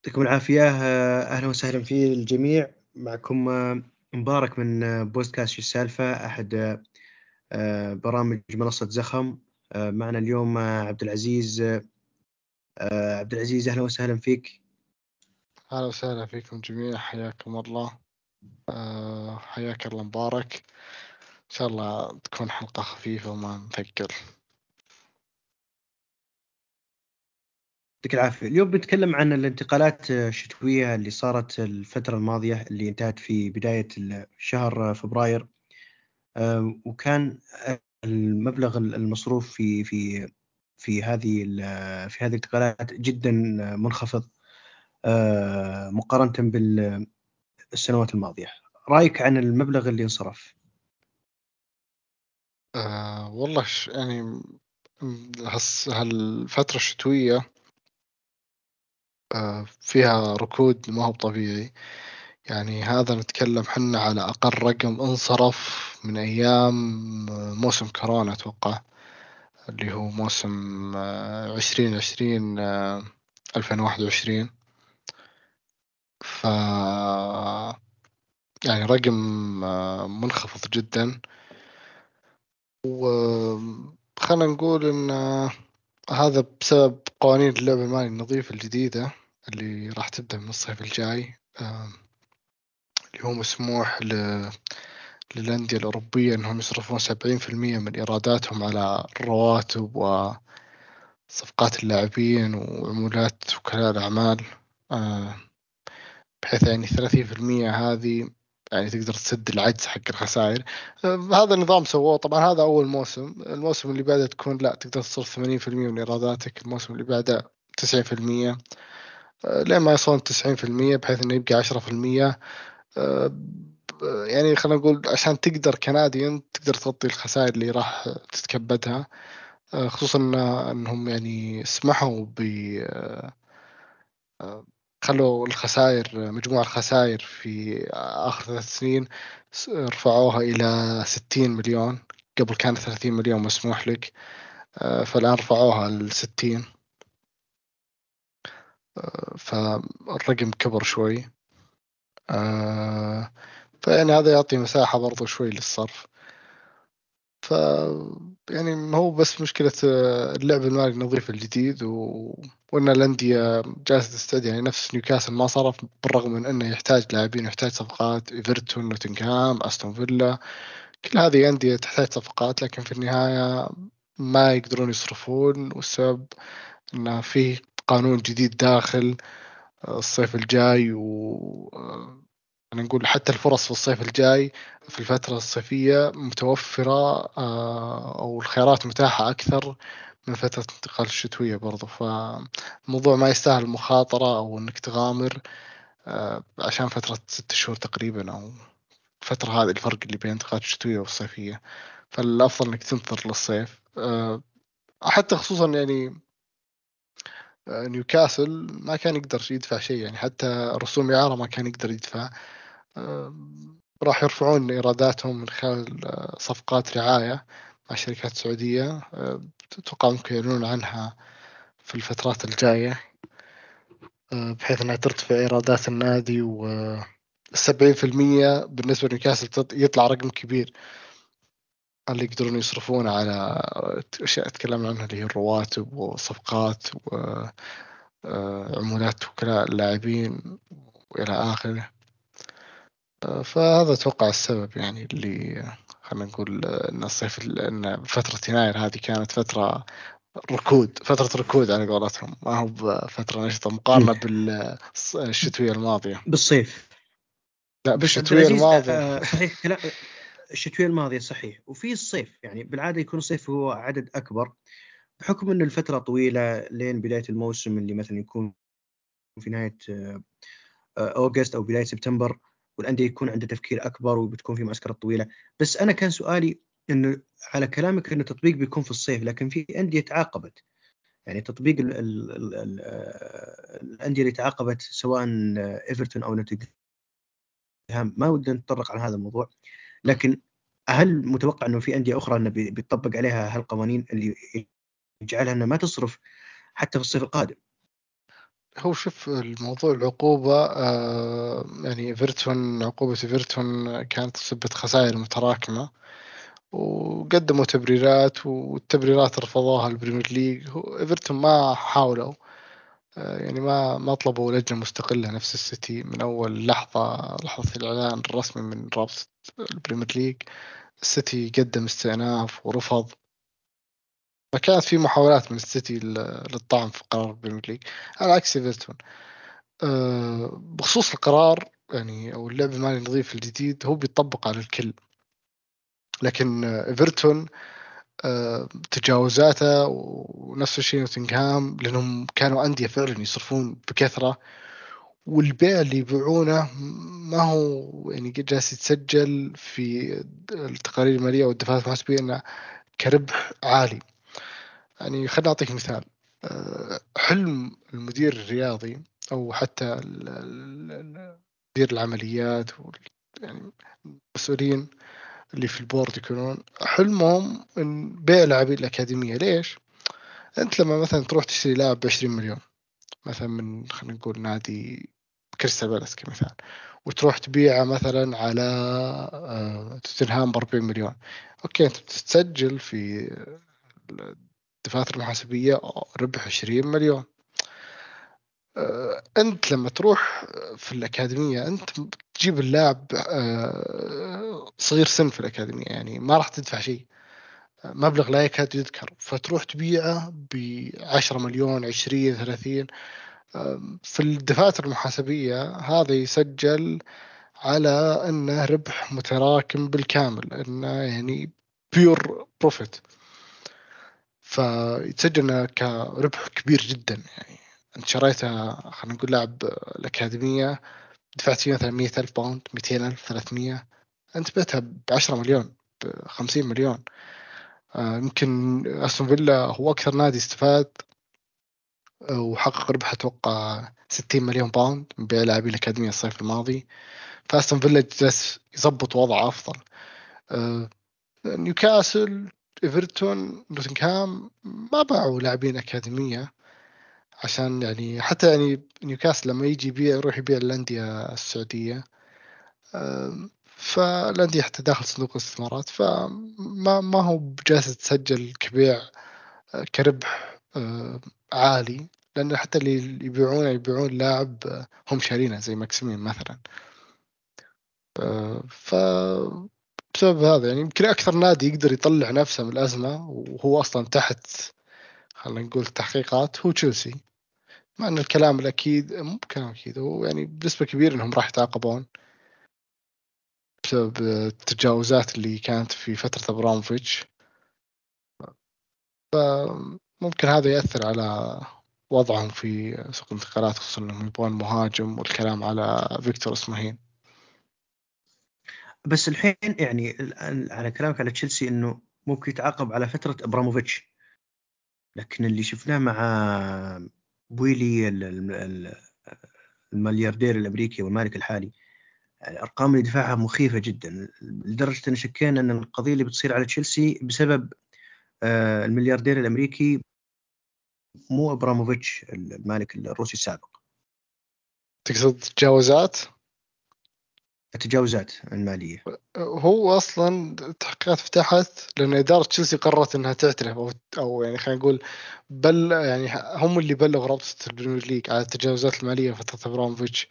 يعطيكم العافية. أهلا وسهلا في الجميع. معكم مبارك من بودكاست شو السالفة. أحد برامج منصة زخم. معنا اليوم عبد العزيز عبد العزيز أهلا وسهلا فيك. أهلا وسهلا فيكم جميعا. حياكم الله. حياك الله مبارك. إن شاء الله تكون حلقة خفيفة وما نثقل يعطيك العافية. اليوم بنتكلم عن الانتقالات الشتوية اللي صارت الفترة الماضية اللي انتهت في بداية شهر فبراير. وكان المبلغ المصروف في في في هذه في هذه الانتقالات جدا منخفض مقارنة بالسنوات الماضية. رأيك عن المبلغ اللي انصرف؟ أه والله يعني هالفترة الشتوية آه، فيها ركود ما هو طبيعي. يعني هذا نتكلم حنا على أقل رقم انصرف من أيام موسم كورونا أتوقع اللي هو موسم آه، عشرين عشرين آه، ألفين واحد وعشرين. ف يعني رقم منخفض جدا. وخلنا نقول إن هذا بسبب قوانين اللعب المالي النظيف الجديدة اللي راح تبدأ من الصيف الجاي اللي هو مسموح ل... للأندية الأوروبية أنهم يصرفون سبعين في المية من إيراداتهم على الرواتب وصفقات اللاعبين وعمولات وكلاء الأعمال بحيث يعني ثلاثين في المية هذه يعني تقدر تسد العجز حق الخسائر. هذا النظام سووه طبعا هذا أول موسم. الموسم اللي بعده تكون لا تقدر تصرف ثمانين في المية من إيراداتك. الموسم اللي بعده تسعين في المية. لين ما في المية بحيث إنه يبقى عشرة في المية. يعني خلينا نقول عشان تقدر كنادي تقدر تغطي الخسائر اللي راح تتكبدها. خصوصا إنهم يعني سمحوا ب خلوا الخسائر مجموع الخسائر في آخر ثلاث سنين رفعوها إلى ستين مليون قبل كان ثلاثين مليون مسموح لك. فالآن رفعوها لستين فالرقم كبر شوي. فيعني هذا يعطي مساحة برضو شوي للصرف. ف يعني ما هو بس مشكلة اللعب المالي النظيف الجديد و... وإن الأندية جالسة تستعد يعني نفس نيوكاسل ما صرف بالرغم من إنه يحتاج لاعبين ويحتاج صفقات إيفرتون نوتنغهام أستون فيلا كل هذه أندية تحتاج صفقات لكن في النهاية ما يقدرون يصرفون والسبب انه في قانون جديد داخل الصيف الجاي و أنا نقول حتى الفرص في الصيف الجاي في الفترة الصيفية متوفرة آه، أو الخيارات متاحة أكثر من فترة الانتقال الشتوية برضو. فالموضوع ما يستاهل المخاطرة أو إنك تغامر آه، عشان فترة ست شهور تقريبا أو الفترة هذه الفرق اللي بين الانتقالات الشتوية والصيفية. فالأفضل إنك تنتظر للصيف. آه، حتى خصوصا يعني نيوكاسل ما كان يقدر يدفع شيء يعني حتى رسوم إعارة ما كان يقدر يدفع. راح يرفعون إيراداتهم من خلال آه، صفقات رعاية مع شركات سعودية أتوقع ممكن يعلنون عنها في الفترات الجاية آه، بحيث أنها ترتفع إيرادات النادي و السبعين في المية بالنسبة لنيوكاسل يطلع رقم كبير. اللي يقدرون يصرفونه على أشياء تكلمنا عنها اللي هي الرواتب والصفقات وعمولات آه، وكلاء اللاعبين وإلى آخره. فهذا أتوقع السبب يعني اللي خلينا نقول إن الصيف إن فترة يناير هذه كانت فترة ركود فترة ركود على قولتهم. ما هو بفترة نشطة مقارنة بالشتوية الماضية. بالصيف. لا بالشتوية الماضية. آه صحيح. لا الشتوية الماضية صحيح. وفي الصيف يعني بالعادة يكون الصيف هو عدد أكبر بحكم أن الفترة طويلة لين بداية الموسم اللي مثلا يكون في نهاية آه، أوغست أو بداية سبتمبر. والأندية يكون عنده تفكير أكبر وبتكون في معسكرات طويلة. بس أنا كان سؤالي إنه على كلامك إنه التطبيق بيكون في الصيف لكن في أندية تعاقبت. يعني تطبيق ال ال ال الأندية اللي تعاقبت سواء إيفرتون أو نوتنغهام ما ودنا نتطرق على هذا الموضوع. لكن هل متوقع إنه في أندية أخرى إنه بيطبق عليها هالقوانين اللي يجعلها إنها ما تصرف حتى في الصيف القادم؟ هو شوف الموضوع العقوبة آه يعني ايفرتون عقوبة ايفرتون كانت بسبة خسائر متراكمة وقدموا تبريرات والتبريرات رفضوها ال Premier League. ايفرتون ما حاولوا آه يعني ما ما طلبوا لجنة مستقلة نفس السيتي من أول لحظة لحظة الإعلان الرسمي من رابطة ال Premier League. السيتي قدم استئناف ورفض فكانت في محاولات من السيتي للطعن في قرار ال Premier League على عكس إيفرتون. أه بخصوص القرار يعني أو اللعب المالي النظيف الجديد هو بيطبق على الكل. لكن إيفرتون أه تجاوزاته ونفس الشيء نوتنغهام لأنهم كانوا أندية فعلا يصرفون بكثرة والبيع اللي يبيعونه ما هو يعني جالس يتسجل في التقارير المالية والدفاتر المحاسبية إنه كربح عالي. يعني خليني أعطيك مثال. آه، حلم المدير الرياضي أو حتى مدير العمليات يعني المسؤولين اللي في البورد يكونون حلمهم إن بيع لاعبين الأكاديمية. ليش؟ أنت لما مثلا تروح تشتري لاعب ب 20 مليون مثلا من خلينا نقول نادي كريستال بالاس كمثال وتروح تبيعه مثلا على آه، توتنهام ب 40 مليون. okay أنت بتسجل في الدفاتر المحاسبية ربح 20 مليون. آه، انت لما تروح في الأكاديمية انت تجيب اللاعب آه، صغير سن في الأكاديمية يعني ما راح تدفع شيء. مبلغ لا يكاد يذكر. فتروح تبيعه ب 10 مليون 20 30 في الدفاتر المحاسبية هذا يسجل على إنه ربح متراكم بالكامل إنه يعني pure profit فيتسجل كربح كبير جدا يعني أنت شريته خلينا نقول لاعب الأكاديمية دفعت فيه مثلا 100 ألف pound 200 ألف 300 انت بعتها ب 10 مليون ب 50 مليون. آه، يمكن أستون فيلا هو أكثر نادي استفاد وحقق ربح أتوقع 60 مليون pound من بيع لاعبين الأكاديمية الصيف الماضي. فأستون فيلا جالس يضبط وضعه أفضل. آه، نيوكاسل إيفرتون نوتنغهام ما باعوا لاعبين أكاديمية عشان يعني حتى يعني نيوكاسل لما يجي يبيع يروح يبيع الأندية السعودية. فالأندية حتى داخل صندوق الاستثمارات فما ما هو بجالس تسجل كبيع كربح عالي. لأن حتى اللي يبيعونه يبيعون لاعب هم شارينه زي ماكسيمين مثلا. ف بسبب هذا يعني يمكن أكثر نادي يقدر يطلع نفسه من الأزمة وهو أصلا تحت خلينا نقول تحقيقات هو تشيلسي. مع إن الكلام الأكيد مو بكلام أكيد هو يعني بنسبة كبيرة إنهم راح يتعاقبون بسبب التجاوزات اللي كانت في فترة أبراموفيتش. فممكن هذا يأثر على وضعهم في سوق الانتقالات خصوصا إنهم يبغون مهاجم والكلام على فيكتور اسماهين بس الحين يعني على كلامك على تشيلسي إنه ممكن يتعاقب على فترة إبراموفيتش لكن اللي شفناه مع بويلي الملياردير الأمريكي والمالك الحالي الارقام اللي دفعها مخيفة جدا لدرجة إن شكينا إن القضية اللي بتصير على تشيلسي بسبب آه، الملياردير الأمريكي مو إبراموفيتش المالك الروسي السابق تقصد تجاوزات؟ التجاوزات المالية. هو أصلا التحقيقات فتحت لأن إدارة تشيلسي قررت إنها تعترف أو أو يعني خلينا نقول بل يعني هم اللي بلغوا رابطة ال Premier League على التجاوزات المالية فتره أبراموفيتش.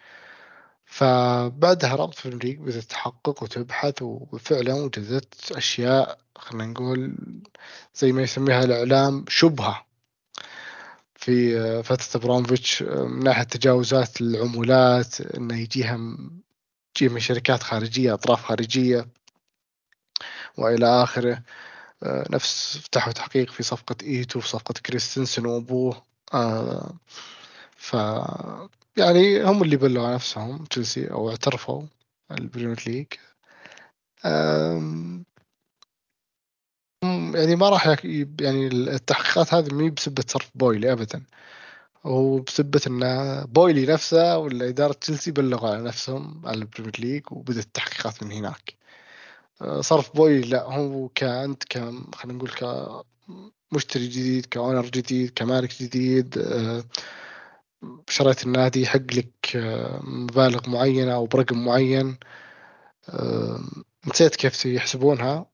فبعدها رابطة ال Premier League بدأت تحقق وتبحث وفعلا وجدت أشياء خلينا نقول زي ما يسميها الإعلام شبهة في فتره أبراموفيتش من ناحية تجاوزات العمولات إنه يجيها تجي من شركات خارجية أطراف خارجية وإلى آخره. آه، نفس فتحوا تحقيق في صفقة إيتو في صفقة كريستنسن وأبوه. آه، ف يعني هم اللي بلغوا على نفسهم تشيلسي أو اعترفوا ال Premier League. يعني ما راح يعني التحقيقات هذه مي بسبة صرف بويلي أبدا. هو بسبة إن بويلي نفسه ولا إدارة تشيلسي بلغوا على نفسهم على ال Premier League وبدأت التحقيقات من هناك. آه، صرف بويلي لا هو كأنت ك خلينا نقول كمشتري جديد ك owner جديد كمالك جديد آه، شريت النادي يحق لك آه، مبالغ معينة أو برقم معين. نسيت كيف يحسبونها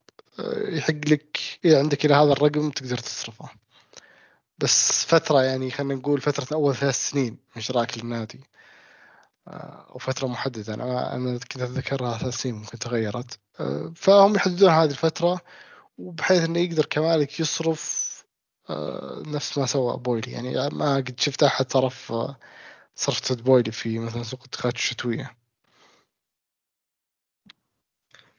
يحق لك إذا عندك إلى هذا الرقم تقدر تصرفه. بس فترة يعني خلينا نقول فترة أول ثلاث سنين من شراك للنادي أو فترة محددة. أنا أنا كنت أتذكرها ثلاث سنين ممكن تغيرت. فهم يحددون هذه الفترة وبحيث إنه يقدر كمالك يصرف نفس ما سوى بويلي. يعني ما قد شفت أحد صرف صرفة بويلي في مثلا سوق الدخلات الشتوية.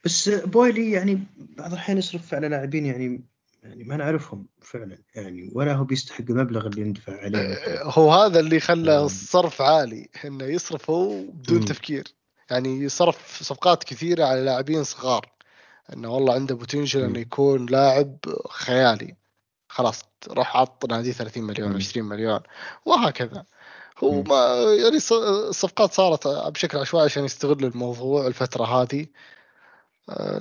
بس بويلي يعني بعض الأحيان يصرف على لاعبين يعني يعني ما نعرفهم فعلا يعني ولا هو بيستحق المبلغ اللي يندفع عليه مثلا. هو هذا اللي خلى الصرف عالي إنه يصرف هو بدون م. تفكير. يعني يصرف صفقات كثيرة على لاعبين صغار. إنه والله عنده بوتنشل إنه يكون لاعب خيالي. خلاص روح عط نادي 30 مليون م. 20 مليون وهكذا. هو ما يعني الصفقات صارت بشكل عشوائي عشان يستغلوا الموضوع الفترة هذه. آه،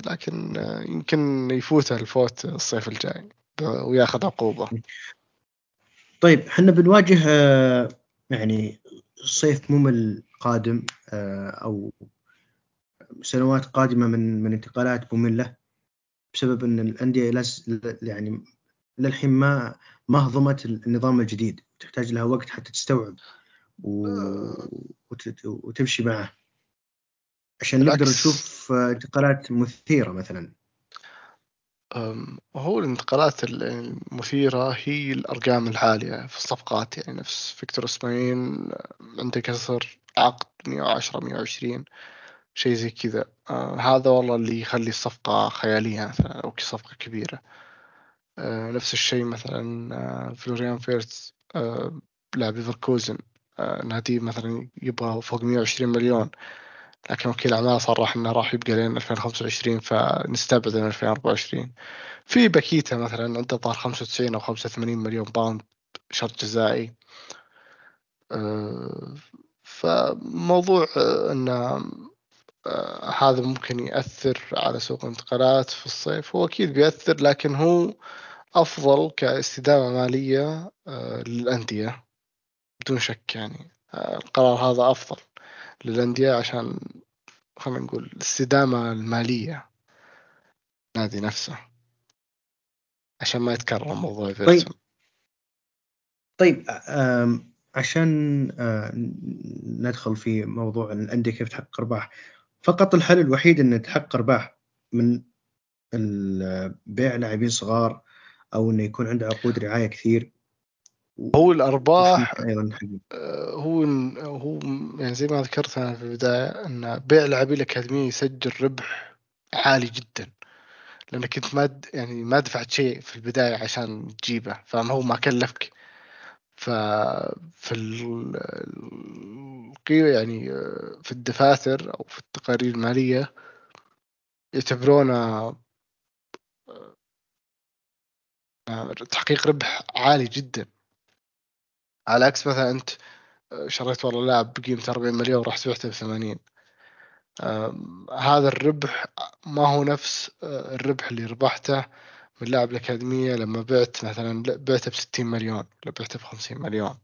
لكن آه، يمكن يفوته الفوت الصيف الجاي. وياخذ عقوبة. طيب إحنا بنواجه آه، يعني صيف ممل قادم أو سنوات قادمة من من انتقالات مملة بسبب إن الأندية يعني للحين ما ما هضمت النظام الجديد. تحتاج لها وقت حتى تستوعب و... وتمشي معه. عشان. نقدر نشوف انتقالات مثيرة مثلا. هو الانتقالات المثيرة هي الأرقام العالية في الصفقات يعني نفس فيكتور إسماعيل عنده كسر عقد 110 120 شيء زي كذا. آه هذا والله اللي يخلي الصفقة خيالية مثلا أو صفقة كبيرة. آه نفس الشيء مثلا آه فلوريان فيرتس آه لاعب ليفركوزن. نادي مثلا يبغى فوق 120 مليون. لكن وكيل أعمال صرح إنه راح يبقى لين 2025 فنستبعد من 2024 في باكيتا مثلا عنده ظهر 95 أو 85 مليون باوند شرط جزائي. آه، فموضوع آه، أن آه، هذا ممكن يأثر على سوق الانتقالات في الصيف. هو أكيد بيأثر لكن هو أفضل كاستدامة مالية للأندية بدون شك يعني. القرار هذا أفضل. للأندية عشان خلينا نقول الاستدامة المالية نادي نفسه عشان ما يتكرر موضوع طيب. طيب عشان ندخل في موضوع الأندية كيف تحقق أرباح فقط الحل الوحيد أن تحقق أرباح من بيع لاعبين صغار أو أنه يكون عنده عقود رعاية كثير هو الأرباح آه، هو هو يعني زي ما ذكرت أنا في البداية إن بيع لاعبي الاكاديميه يسجل ربح عالي جدا لأنك أنت ما يعني ما دفعت شيء في البداية عشان تجيبه فما هو ما كلفك. ف في القيمة يعني آه، في الدفاتر أو في التقارير المالية يعتبرونه آه، تحقيق ربح عالي جدا. على عكس مثلا أنت آه، شريت والله لاعب بقيمة 40 مليون ورحت بعته ب 80 هذا الربح ما هو نفس آه، الربح اللي ربحته من لاعب الأكاديمية لما بعت مثلا بعته ب 60 مليون ولا بعته ب 50 مليون.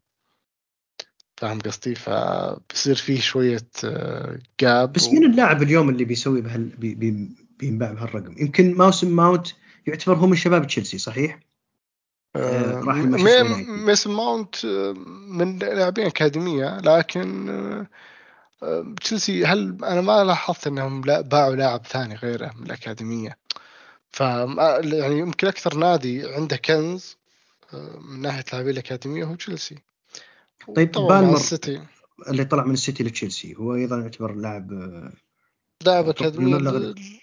فاهم قصدي؟ فبصير فيه شوية gap آه، بس و... مين اللاعب اليوم اللي بيسوي بهال بي... بي... بينباع بهالرقم؟ يمكن موسم ماونت يعتبر هو من شباب تشيلسي صحيح؟ آه، راح ميسن ماونت آه، من لاعبين أكاديمية لكن آه، تشيلسي هل أنا ما لاحظت إنهم باعوا لاعب ثاني غيره من الأكاديمية؟ ف يعني يمكن أكثر نادي عنده كنز من ناحية لاعبين الأكاديمية هو تشيلسي. طيب بالمر السيتي. اللي طلع من السيتي لتشيلسي هو أيضا يعتبر لاعب لاعب اكاديميه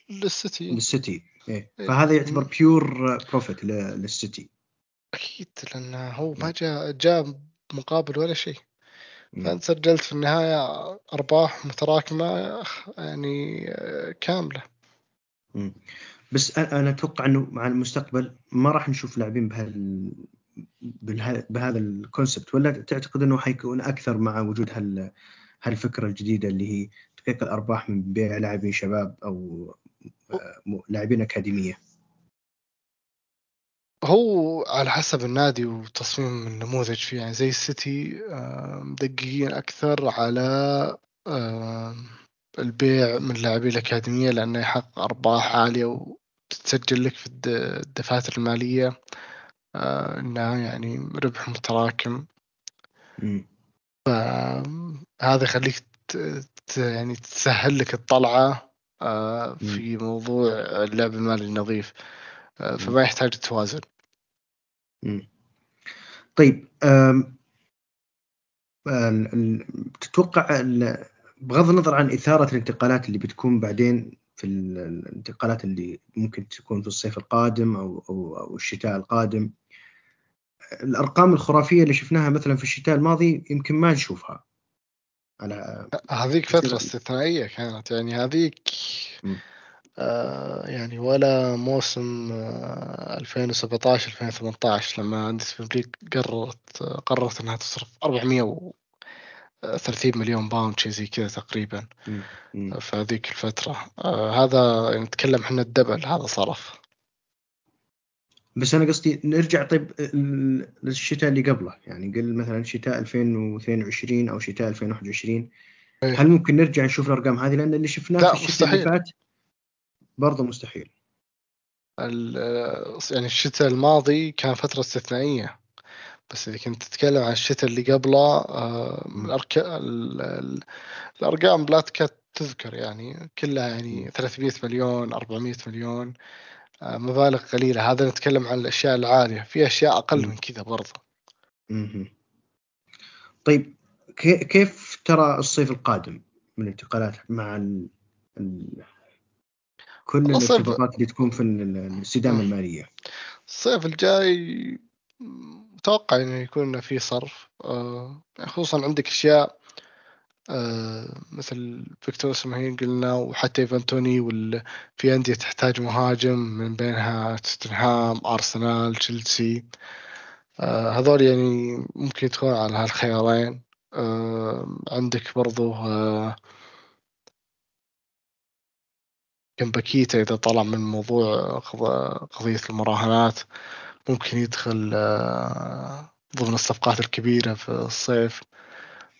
للسيتي. للسيتي. إيه. إيه. فهذا يعتبر pure profit للسيتي. أكيد لأن هو ما جاء جاء مقابل ولا شيء. فانت سجلت في النهاية أرباح متراكمة يعني كاملة. بس أنا أتوقع إنه مع المستقبل ما راح نشوف لاعبين بهال بهذا الكونسبت ولا تعتقد إنه حيكون أكثر مع وجود هال هالفكرة الجديدة اللي هي تحقيق الأرباح من بيع لاعبين شباب أو لاعبين أكاديمية؟ هو على حسب النادي وتصميم النموذج فيه. يعني زي السيتي آه، مدققين أكثر على آه، البيع من لاعبي الأكاديمية لأنه يحقق أرباح عالية وتتسجل لك في الدفاتر المالية. آه، إنها يعني ربح متراكم. فهذا يخليك يعني تسهل لك الطلعة في موضوع اللعب المالي النظيف. فما يحتاج توازن طيب تتوقع بغض النظر عن إثارة الانتقالات اللي بتكون بعدين في الانتقالات اللي ممكن تكون في الصيف القادم أو أو, أو الشتاء القادم الأرقام الخرافية اللي شفناها مثلا في الشتاء الماضي يمكن ما نشوفها. على هذيك فترة استثنائية كانت يعني هذيك آه يعني ولا موسم آه 2017 2018 لما اندية Premier قررت قررت إنها تصرف 430 مليون باوند شيء زي كذا تقريبا في هذيك الفترة آه هذا يعني نتكلم إحنا الدبل هذا صرف بس أنا قصدي نرجع طيب للشتاء اللي قبله يعني قل مثلا شتاء 2022 أو شتاء 2021 إيه. هل ممكن نرجع نشوف الأرقام هذه لأن اللي شفناه في الشتاء. اللي فات برضه مستحيل. يعني الشتاء الماضي كان فترة استثنائية. بس إذا كنت تتكلم عن الشتاء اللي قبله آه، الأركا... الأرقام لا تكاد تذكر يعني. كلها يعني 300 مليون 400 مليون آه، مبالغ قليلة. هذا نتكلم عن الأشياء العالية. في أشياء أقل من كذا برضه طيب كيف ترى الصيف القادم من الانتقالات مع ال... كل الارتباطات اللي تكون في الاستدامة المالية. الصيف الجاي متوقع إنه يكون في صرف. آه، خصوصا عندك أشياء آه، مثل فيكتور سماهين قلنا وحتى إيفانتوني وال... في أندية تحتاج مهاجم من بينها توتنهام أرسنال تشيلسي. آه، هذول يعني ممكن يدخلون على هالخيارين. عندك برضو كمباكيتا إذا طلع من موضوع قضية المراهنات ممكن يدخل آه، ضمن الصفقات الكبيرة في الصيف.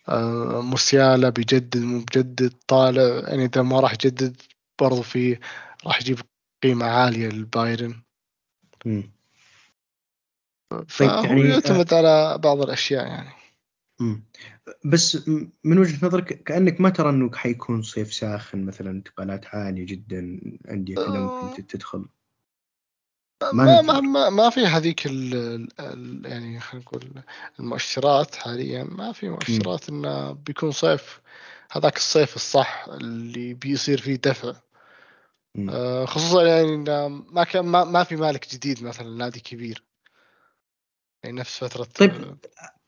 آه، موسيالا بيجدد مو بجدد طالع يعني إذا ما راح يجدد برضو في راح يجيب قيمة عالية للبايرن. طيب فهو يعني يعتمد آه، على بعض الأشياء يعني. بس من وجهة نظرك كأنك ما ترى أنه حيكون صيف ساخن مثلا انتقالات عالية جدا أندية كذا ممكن تدخل. ما ما ما, ما في هذيك ال ال يعني خلينا نقول المؤشرات حاليا ما في مؤشرات إنه بيكون صيف. هذاك الصيف الصح اللي بيصير فيه دفع آه خصوصا يعني ما كان ما, ما في مالك جديد مثلا نادي كبير. يعني نفس فترة طيب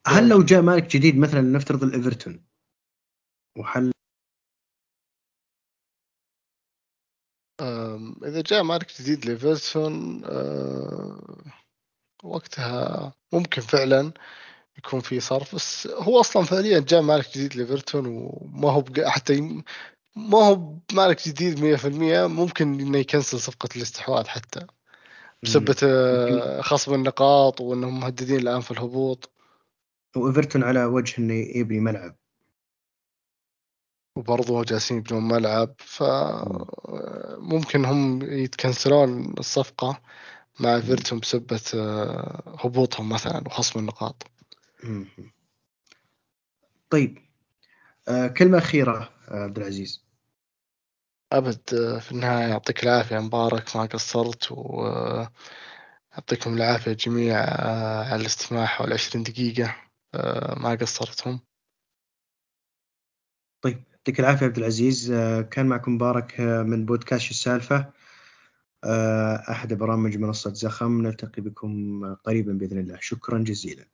هل لو جاء مالك جديد مثلا نفترض الإيفرتون؟ وحل إذا جاء مالك جديد ليفرتون وقتها ممكن فعلا يكون في صرف بس هو أصلا فعليا جاء مالك جديد ليفرتون وما هو حتى ما هو مالك جديد 100% ممكن إنه يكنسل صفقة الاستحواذ حتى بسبة آه، خصم النقاط وإنهم مهددين الآن في الهبوط. وإيفرتون على وجه إنه يبني ملعب. وبرضه جالسين يبنون ملعب فممكن هم يتكنسلون الصفقة مع إيفرتون بسبة آه، هبوطهم مثلا وخصم النقاط. طيب آه كلمة أخيرة آه، عبد العزيز. أبد في النهاية يعطيك العافية مبارك ما قصرت ويعطيكم العافية جميع على الاستماع حول عشرين دقيقة. ما قصرتهم طيب يعطيك العافية عبد العزيز. آه، كان معكم مبارك آه، من بودكاست السالفة. آه، أحد برامج منصة زخم. نلتقي بكم قريبا بإذن الله. شكرا جزيلا.